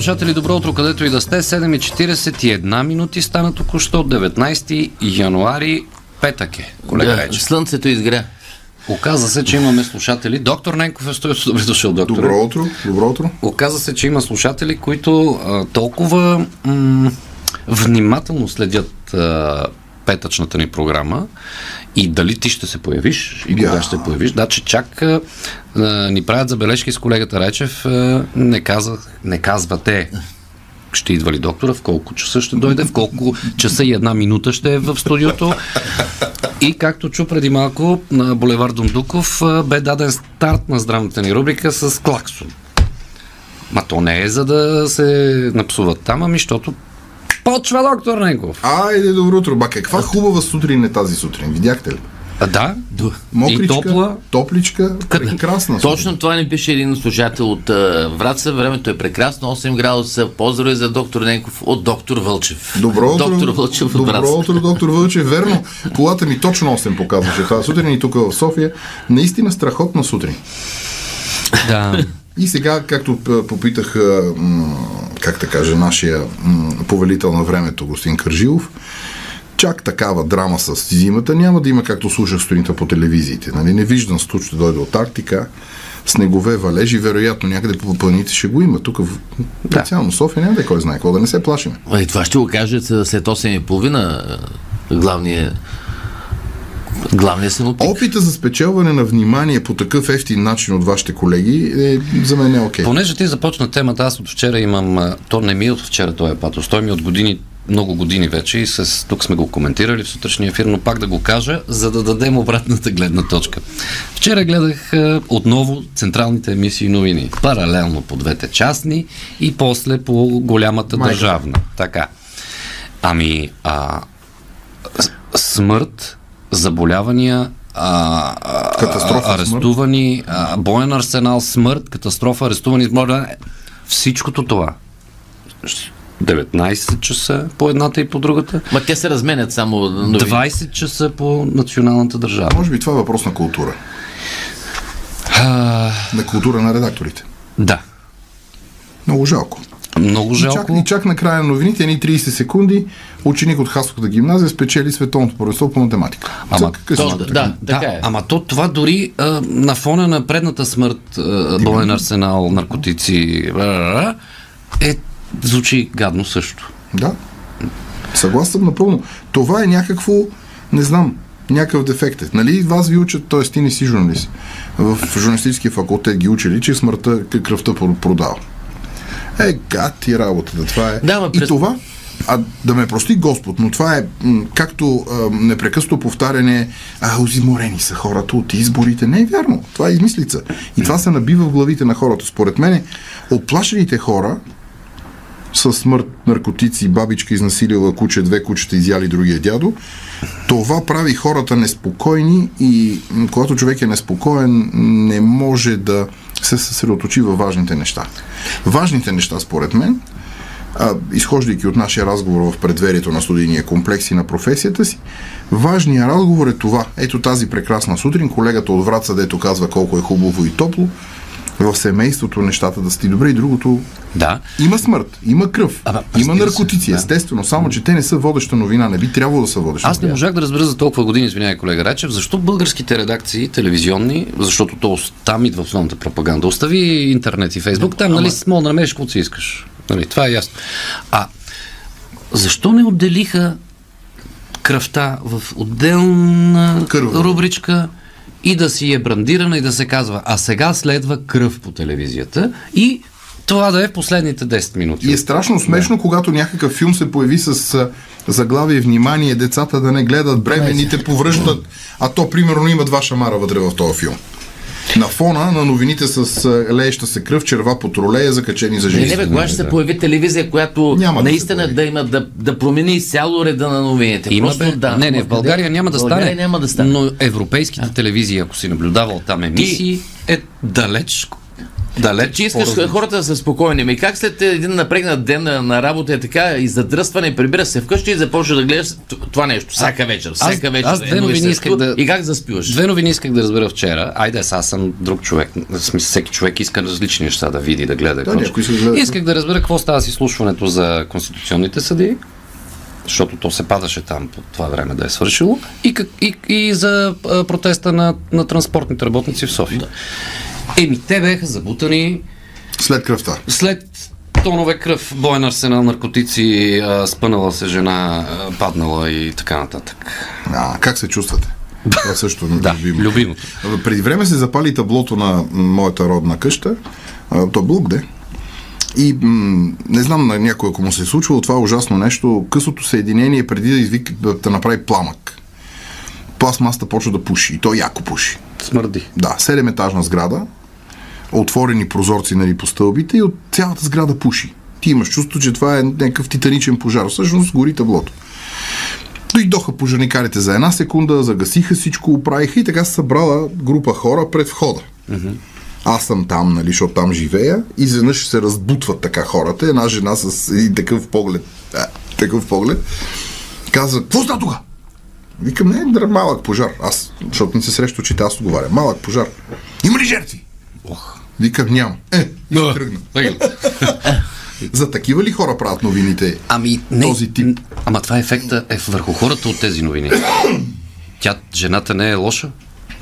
Слушатели, добро утро, където и да сте. 7.41 минути стана току-що от 19 януари. Петък е, колега Да, Рече. слънцето изгря. Оказа се, че имаме слушатели. Доктор Ненков е студиото. Добре дошъл, доктор. Добро утро, добро утро. Оказа се, че има слушатели, които а, толкова м- внимателно следят а, петъчната ни програма и дали ти ще се появиш и кога Я. ще се появиш. Да, че чак а, ни правят забележки с колегата Райчев. А, не, казах, не казвате ще идва ли доктора, в колко часа ще дойде, в колко часа и една минута ще е в студиото. И както чу преди малко на булевар Дундуков а, бе даден старт на здравната ни рубрика с клаксон. Ма то не е за да се напсуват там, ами защото почва доктор Ненков. Айде, добро утро. Ба, каква хубава сутрин е тази сутрин. Видяхте ли? А, да, Мокричка, и топла. топличка, прекрасна сутрин. Точно това ни пише един слушател от а, Враца. Времето е прекрасно, 8 градуса. Поздрави за доктор Ненков от доктор Вълчев. Добро утро, Доктор Вълчев от добро Враца. утро, доктор Вълчев. Верно, колата ми точно 8 показваше тази сутрин и тук в София. Наистина страхотна сутрин. Да. И сега, както попитах, как да кажа, нашия повелител на времето, господин Кържилов, чак такава драма с зимата няма да има, както слушах сутринта по телевизиите. Нали? Не виждам студ, ще дойде от Арктика, снегове, валежи, вероятно някъде по планините ще го има. Тук в специално София няма да е кой знае какво, да не се плашим. Е, това ще го каже след 8.30 а, главния главния самопик. Опита за спечелване на внимание по такъв ефтин начин от вашите колеги е за мен е окей. Понеже ти започна темата, аз от вчера имам, то не ми е от вчера този патос, той ми е от години, много години вече и с, тук сме го коментирали в сутрешния ефир, но пак да го кажа, за да дадем обратната гледна точка. Вчера гледах а, отново централните емисии новини, паралелно по двете частни и после по голямата Майка. държавна. Така. Ами, а, смърт, заболявания, а, а, Катастрофа, арестувани, а, боен арсенал, смърт, катастрофа, арестувани, смърт, всичкото това. 19 часа по едната и по другата, Ма те се разменят само новини. 20 часа по националната държава. Може би това е въпрос на култура. А, На култура на редакторите. да, Много жалко. Много И чак, жалко. и чак на края на новините, едни 30 секунди, ученик от Хасовата гимназия спечели световното първенство по математика. Ама, Цък. То, да, да, така Да, е. ама то това дори а, на фона на предната смърт, а, боен арсенал, наркотици, е, звучи гадно също. Да. Съгласен съм напълно. Това е някакво, не знам, някакъв дефект е. Нали вас ви учат, т.е. ти не си журналист. В журналистическия факултет ги учили, че смъртта кръвта про- продава. Е, гад ти работата. Това е. Да, ма И през- това, а да ме прости Господ, но това е м, както а, непрекъснато повтаряне, а, изморени са хората от изборите. Не е вярно. Това е измислица. И това се набива в главите на хората. Според мен, оплашените хора със смърт, наркотици, бабичка изнасилила куче, две кучета изяли другия дядо. Това прави хората неспокойни и когато човек е неспокоен, не може да се съсредоточи във важните неща. Важните неща, според мен, а, изхождайки от нашия разговор в предверието на студийния комплекс и на професията си, важният разговор е това. Ето тази прекрасна сутрин, колегата от Враца, дето казва колко е хубаво и топло, в семейството нещата да сти добре и другото Да. има смърт, има кръв, Ама, има разбира се, наркотици, да. естествено, само че те не са водеща новина, не би трябвало да са водеща Аз не новина. можах да разбера за толкова години, извинявай колега Речев, защо българските редакции, телевизионни, защото то там идва основната пропаганда. Остави интернет и фейсбук, там нали мога да намериш каквото си искаш. Нали, това е ясно. А защо не отделиха кръвта в отделна Кърва. рубричка и да си е брандирана и да се казва, а сега следва кръв по телевизията и това да е в последните 10 минути. И е страшно смешно, когато някакъв филм се появи с заглавие внимание, децата да не гледат, бременните повръщат, а то примерно има два шамара вътре в този филм. На фона на новините с а, лееща се кръв, черва по тролея, закачени за жени. не, бе, кога ще се появи телевизия, която Няма да наистина появи. да има да, да промени изцяло реда на новините. Има, Просто бе. да. не, не, в България няма да България стане. няма да стане. Но европейските телевизии, ако си наблюдавал там емисии, е далеч. Далеч. Че искаш по-различно. хората да са спокойни. Ми как след един напрегнат ден на, на работа е така и задръстване, прибира се вкъщи и започва да гледаш това нещо всяка вечер. Всяка вечер. аз две новини исках да- И как заспиваш? Две новини исках да разбера вчера. Айде, аз аз съм друг човек. Смисъл, всеки човек иска различни неща да види, да гледа. някой да гледа. Исках да разбера какво става с изслушването за конституционните съди, защото то се падаше там по това време да е свършило, и, как, и, и за а, протеста на, на транспортните работници в София. Еми, те беха забутани След кръвта. след тонове кръв, боен арсенал, наркотици, спънала се жена, паднала и така нататък. А, как се чувствате? Това също е Да, любимо. любимото. А, Преди време се запали таблото на моята родна къща. То блок, де. И м- не знам на някой, ако му се е случвало това ужасно нещо, късото съединение преди да извика да, да направи пламък. Пластмаста почва да пуши. И то яко пуши. Смърди. Да, 7-етажна сграда, отворени прозорци нали, по стълбите и от цялата сграда пуши. Ти имаш чувство, че това е някакъв титаничен пожар. Всъщност гори таблото. Дойдоха пожарникарите за една секунда, загасиха всичко, оправиха и така се събрала група хора пред входа. Аз съм там, нали, защото там живея. И изведнъж се разбутват така хората. Една жена с един такъв поглед. А, такъв поглед. Казва, какво става тук? Викам, не, малък пожар. Аз, защото не се среща очите, аз отговарям. Малък пожар. Има ли жертви? Ох. Викам, няма. Е, и си тръгна. За такива ли хора правят новините? Ами, не. Този тип. Ама това ефекта е върху хората от тези новини. Тя, жената не е лоша,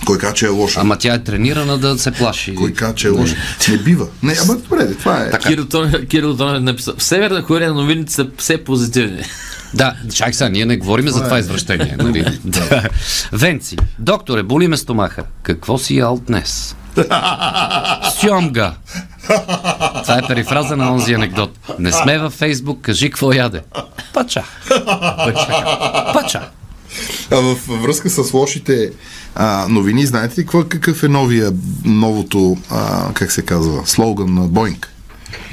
Кой каза, че е лошо? ама тя е тренирана да се плаши. Кой каза, че е лошо? Не бива. Не, ама добре, това е. Кирил Тонев, Кирил Тонев е написал. В Северна Корея новините са все позитивни. Да, чак сега, ние не говорим за това извращение. Нали? Да. Венци, докторе, боли ме стомаха. Какво си ял днес? Сьомга. Това е перифраза на онзи анекдот. Не сме във Фейсбук, кажи какво яде. Пача. Пача. Пача. А във връзка с лошите а, новини, знаете ли какво, какъв е новия, новото, а, как се казва, слоган на Боинг?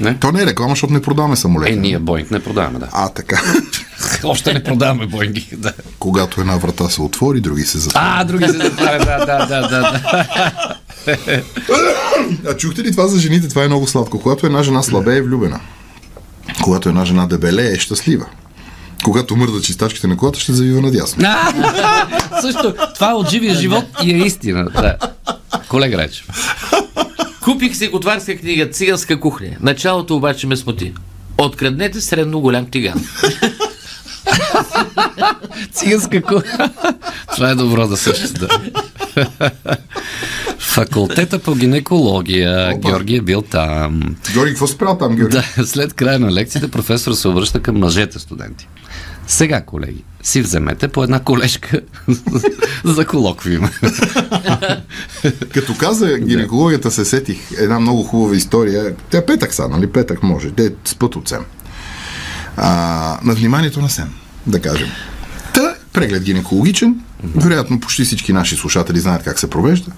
Не? То не е реклама, защото не продаваме самолети. Е, ние Боинг не продаваме, да. А, така. Още не продаваме Боинги. Да. Когато една врата се отвори, други се затвори. А, други се затварят, да, да, да, да. А чухте ли това за жените? Това е много сладко. Когато една жена слабе е влюбена. Когато една жена дебеле е щастлива. Когато мърда чистачките на колата, ще завива надясно. Също, това е от живия живот и е истина. Да. Колега Речев. Купих си готварска книга Циганска кухня. Началото обаче ме смути. Откраднете средно голям тиган. Циганска кухня. Това е добро да да. Факултета по гинекология. Опа. Георги е бил там. Георги, какво си правил там, Георги? Да, след края на лекцията професор се обръща към мъжете студенти. Сега, колеги, си вземете по една колежка за колоквиум. Като каза гинекологията, се сетих една много хубава история. Тя петък са, нали? Петък може. Те спът от Сем. А, на вниманието на Сем, да кажем. Та, преглед гинекологичен. Вероятно, почти всички наши слушатели знаят как се провежда.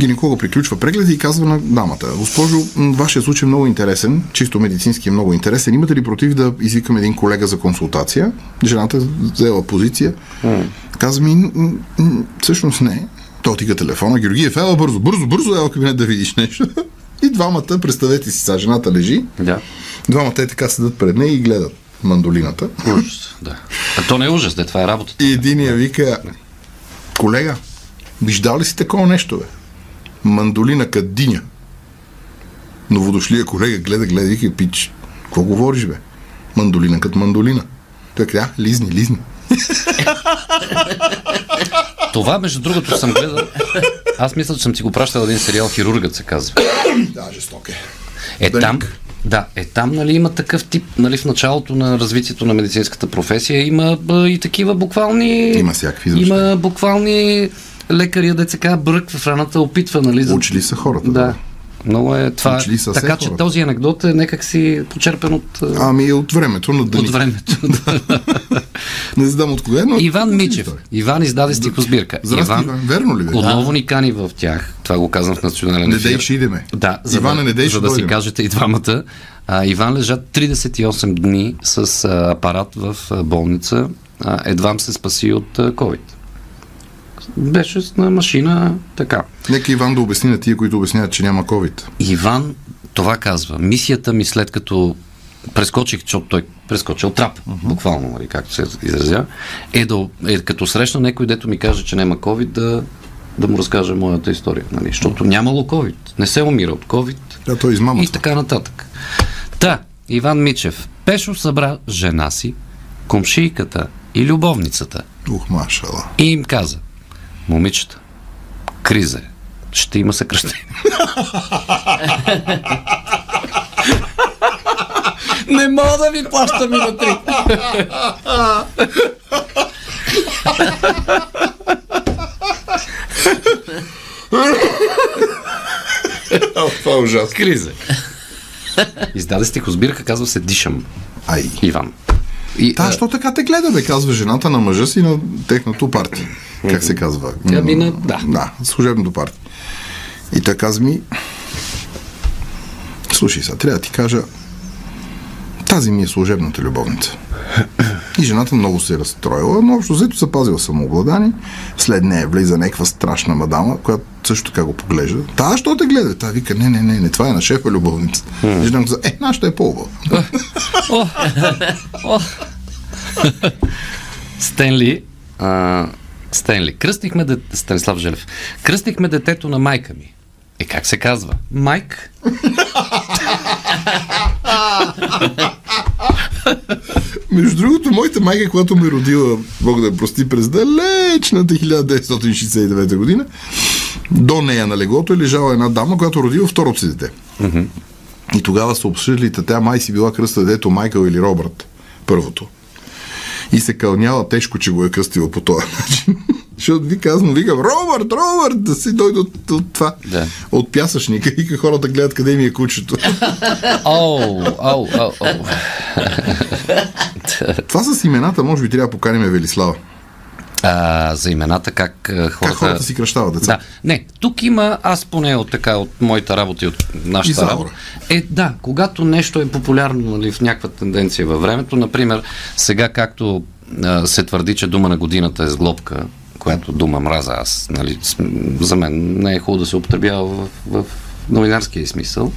Гинеколога приключва прегледа и казва на дамата, госпожо, вашия случай е много интересен, чисто медицински е много интересен. Имате ли против да извикам един колега за консултация? Жената взела позиция. Казва ми, «М, м, всъщност не. Той отига телефона, Георгиев, ела бързо, бързо, бързо, ела кабинет да видиш нещо. И двамата, представете си сега, жената лежи, да. двамата е така седат пред нея и гледат мандолината. Ужас, да. А то не е ужас, да, това е работата. И единия вика, колега, виждал ли си такова нещо, бе? Мандолина кът диня. Новодошлия колега гледа, гледа, вика, пич, какво говориш, бе? Мандолина кът мандолина. Той каза, «А, лизни, лизни. Това, между другото, съм гледал. Аз мисля, че съм ти го пращал един сериал Хирургът се казва. Да, жесток е. Е Да, там, да, е там, нали, има такъв тип, нали, в началото на развитието на медицинската професия има б, и такива буквални... Има всякакви изращения. Има буквални лекари, деца брък в раната, опитва, нали? за- Учили са хората. Да. Много е това. Учили са се Така че хората. този анекдот е някак си почерпен от, Ами от времето на от Дани. времето. Не знам от кога, но... Иван Мичев. Иван издаде стихосбирка. Здрасти, Иван. Верно ли бе? Отново ни кани в тях. Това го казвам в национален Не дей, ще идеме. Да, за Иване, да, не дей, за да си кажете и двамата. А, Иван лежа 38 дни с а, апарат в а, болница. А, едвам се спаси от а, COVID. Беше на машина така. Нека Иван да обясни на тия, които обясняват, че няма COVID. Иван това казва. Мисията ми след като прескочих, защото той прескочил трап, буквално, нали, както се изразя, е, да, е като срещна някой, дето ми каже, че няма COVID, да, да му разкажа моята история. Нали, защото нямало COVID. Не се умира от COVID. Да, той измама. И така нататък. Та, Иван Мичев. Пешо събра жена си, комшийката и любовницата Ух, машала. и им каза, момичета, криза е. Ще има съкръщение. Не мога да ви плащам и на три. Това е ужасно. Криза. Издаде стихосбирка, казва се Дишам. Ай. Иван. И, Та, що така те гледа, бе, казва жената на мъжа си на техното парти. Как се казва? Тя мина- да. Да, служебното парти. И той каза ми, слушай сега, трябва да ти кажа, тази ми е служебната любовница. И жената много се е разстроила, но общо взето запазила самообладание. След нея влиза някаква страшна мадама, която също така го поглежда. Та, що те гледа? Та вика, не, не, не, не, това е на шефа любовница. И жена каза, е, нашата е по-хубава. О. Стенли, а, Стенли, кръстихме де... Станислав Желев, кръстихме детето на майка ми. Е, как се казва? Майк? Между другото, моята майка, когато ме родила, Бог да прости, през далечната 1969 година, до нея на леглото е лежала една дама, която родила второто си дете. И тогава са обсъждали, тя май си била кръста детето Майкъл или Робърт, първото. И се кълняла тежко, че го е кръстила по този начин. Защото ви казвам, викам, Робърт, Робърт, да си дойде от, от това, Да. от пясъчника. И хората гледат къде ми е кучето. Оу, оу, оу, оу. това с имената, може би трябва да поканим Велислава. А, за имената, как а, хората... Как хората си кръщават деца. Да, не, тук има, аз поне от така, от моята работа и от нашата Изаура. работа. Е, да, когато нещо е популярно нали, в някаква тенденция във времето, например, сега както а, се твърди, че дума на годината е сглобка, която дума мраза аз, нали, за мен не е хубаво да се употребява в, в новинарския смисъл.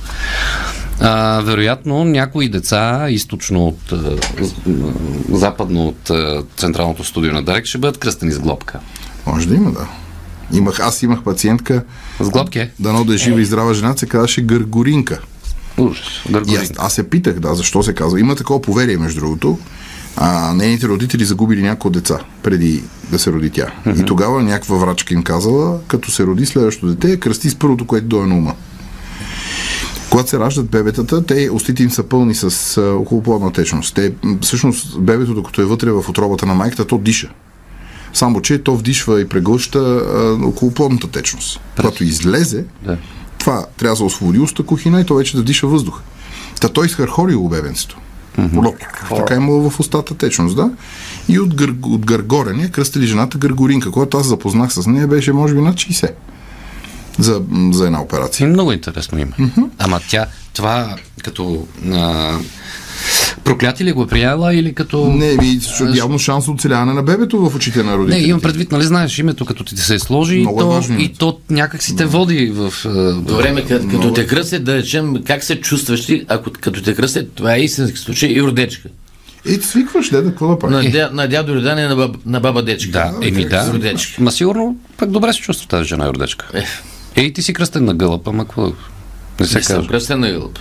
А, вероятно, някои деца, източно от, западно от централното студио на Дарек, ще бъдат кръстени с глобка. Може да има, да. Имах, аз имах пациентка, С глобки е? дано да е жива и здрава жена, се казваше Гъргоринка. Ужас. Аз, аз се питах, да, защо се казва. Има такова поверие, между другото. А, нейните родители загубили някои деца преди да се роди тя. И тогава някаква врачка им казала, като се роди следващото дете, кръсти с първото, което дойде на ума. Когато се раждат бебетата, те устите им са пълни с околоплодна течност. Те, всъщност, бебето, докато е вътре в отробата на майката, то диша. Само, че то вдишва и преглъща околоплодната течност. Когато излезе, Да. това трябва да освободи уста кухина и то вече да диша въздух. Та той изхърхорил бебенцето. Mm-hmm. Така имало в устата течност, да. И от, гър, от гъргорене кръстили жената Гъргоринка, когато аз запознах с нея, беше може би над 60 за, за една операция. И много интересно име. Ама тя, това като а, проклятие ли го е приела или като... Не, ми, явно шанс от оцеляване на бебето в очите на Не, родителите. имам предвид, нали знаеш името, като ти се сложи и Много е то, важно и то някак си те води в... а, Време, като, като те кръстят, да речем, как се чувстваш ти, ако като те кръстят, това е истински случай и родечка. Е, свикваш, де, да, какво да правиш? На, дя, на дядо Ридан и на, баб, на баба дечка. Да, еми да. Родечка. Ма сигурно пък добре се чувства тази жена Йордечка. Е. Ей, ти си кръстен на гълъб, ама какво? да- Не се Не съм казва. кръстен на гълъб.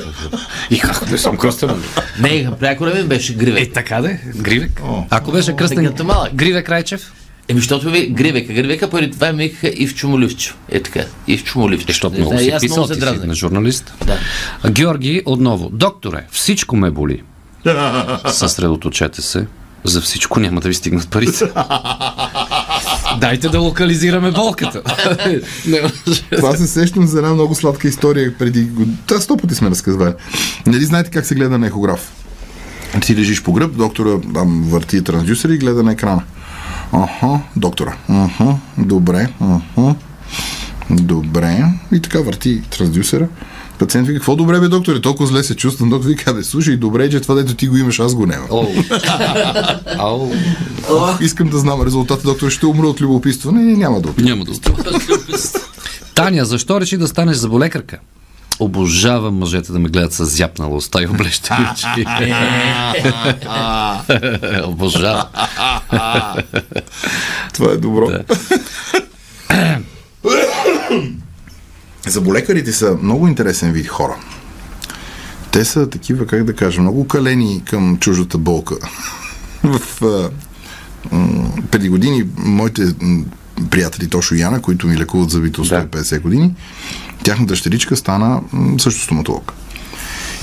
И как не съм кръстен на гълъб? Не, прякора ми беше гривек. Е, така де, Гривек. Ако беше кръстен Като малък. Гривек Райчев, Еми, защото ви гривека. Гривека преди това ми и в Чумоливчо. Е така. И в Чумоливчо. защото много си писал, ти си на журналист. Да. Георги, отново. Докторе, всичко ме боли. Съсредоточете се. За всичко няма да ви стигнат парите. Дайте да локализираме болката. Това се сещам за една много сладка история преди... Та сто пъти сме разказвали. Нали знаете как се гледа на ехограф? Ти лежиш по гръб, доктора там върти трансдюсер и гледа на екрана. Аха, доктора. Аха, добре. Аха. Добре. И така върти трансдюсера. Пациент вика, какво добре бе, докторе, толкова зле се чувствам. Доктор вика, бе, слушай, добре, че това, дето ти го имаш, аз го нямам. Ау, Искам да знам резултата, доктор, ще умра от любопитство. Не, не, няма да опитам. няма да. Таня, защо реши да станеш заболекарка? Обожавам мъжете да ме гледат с зяпнала уста и облещи очи. Обожавам. Това е добро. Заболекарите са много интересен вид хора. Те са такива, как да кажа, много калени към чуждата болка. В, а, преди години моите приятели Тошо и Яна, които ми лекуват от Да. 150 години, тяхната щеричка стана също стоматолог.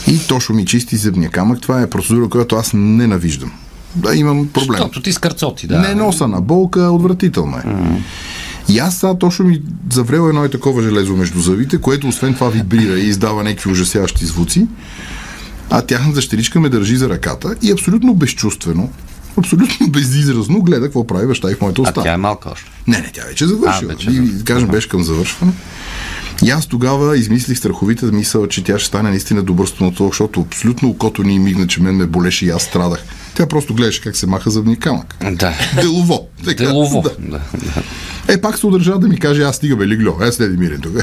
И Тошо ми чисти зъбния камък. Това е процедура, която аз ненавиждам. Да, имам проблем. Защото ти скърцоти, да. Не носа на болка, отвратително е. И аз сега точно ми заврел едно и такова железо между зъбите, което освен това вибрира и издава някакви ужасяващи звуци. А тяхната щеричка ме държи за ръката и абсолютно безчувствено, абсолютно безизразно гледа какво прави баща и в моята А уста. тя е малка още. Не, не, тя вече е завършила. А, вече е и, да кажем, беше към завършване. И аз тогава измислих страховита мисъл, че тя ще стане наистина добър стоматолог, защото абсолютно окото ни мигна, че мен ме болеше и аз страдах. Тя просто гледаше как се маха зъбния камък. Да. Делово. Така, Делово. Да. Да, да. Е, пак се удържа да ми каже, аз стига бе, лигло. Е, следи мирен тук.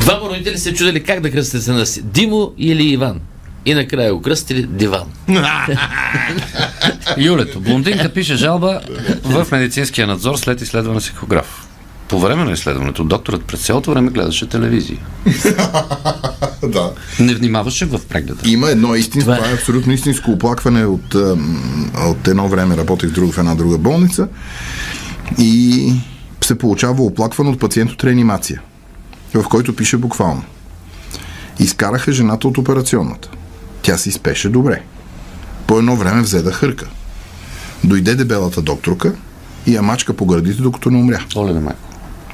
Двама родители се чудели как да кръстят сина си. Димо или Иван. И накрая го кръстили Диван. Юлето, блондинка пише жалба в медицинския надзор след изследване с ехограф. По време на изследването докторът през цялото време гледаше телевизия. да. Не внимаваше в прегледа. Има едно истинско, Това е. е абсолютно истинско оплакване от, от едно време работех в, друг, в една друга болница и се получава оплакване от пациент от реанимация, в който пише буквално. Изкараха жената от операционната. Тя си спеше добре. По едно време взе да хърка. Дойде дебелата докторка и я мачка по гърдите, докато не умря. Оле, майко.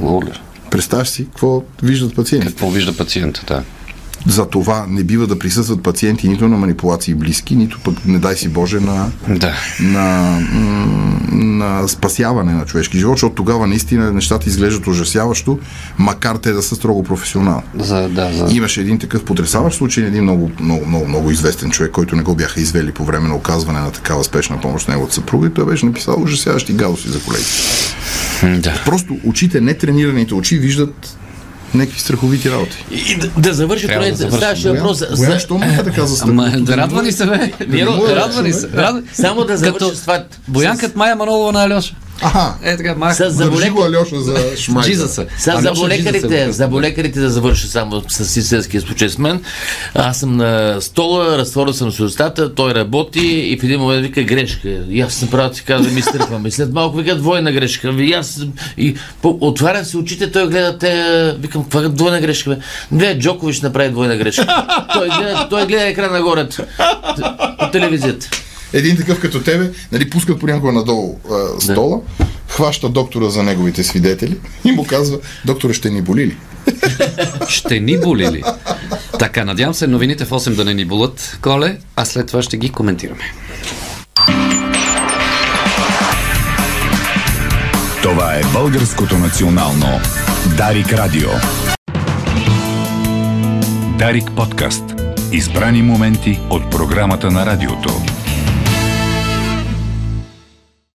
Оле. Представяш си какво виждат пациентите. Какво вижда пациента, да. За това не бива да присъстват пациенти нито на манипулации близки, нито пък, не дай си Боже, на, Да. на, на спасяване на човешки живот, защото тогава наистина нещата изглеждат ужасяващо, макар те да са строго професионални. За, да, за... Имаше един такъв потрясаващ случай, един много, много, много, много известен човек, който не го бяха извели по време на оказване на такава спешна помощ на неговата съпруга и той беше написал ужасяващи гадости за колеги. Да. Просто очите, нетренираните очи виждат някакви страховити работи. И да, да завърши Трябва да. Ставаше въпрос за... Боян, що ме така за Ама, да радва ни се, бе. Е радва ни се. Радва... Само да завърши това. Боянкът Майя Манолова на Алеша. Аха, Е, така, мах. С държи заболек... го Алеша за шмайка. Джиза се. Сега Алеша за Джиза се болекарите, го за болекарите да завърша само с истинския случай с мен. Аз съм на стола, разтворил съм си устата, той работи и в един момент вика грешка. И аз направо си казвам, ми стърпвам. И след малко вика двойна грешка. И аз и по, отваря си очите, той гледа те, викам, каква е двойна грешка? Бе? Не, Джокович направи двойна грешка. той, гледа, той гледа екран нагоре по телевизията. Един такъв като тебе, нали, пускат понякога надолу а, стола, хваща доктора за неговите свидетели и му казва, доктора ще ни боли ли? Ще ни боли ли? Така, надявам се новините в 8 да не ни болят, Коле, а след това ще ги коментираме. Това е българското национално Дарик Радио. Дарик подкаст. Избрани моменти от програмата на радиото.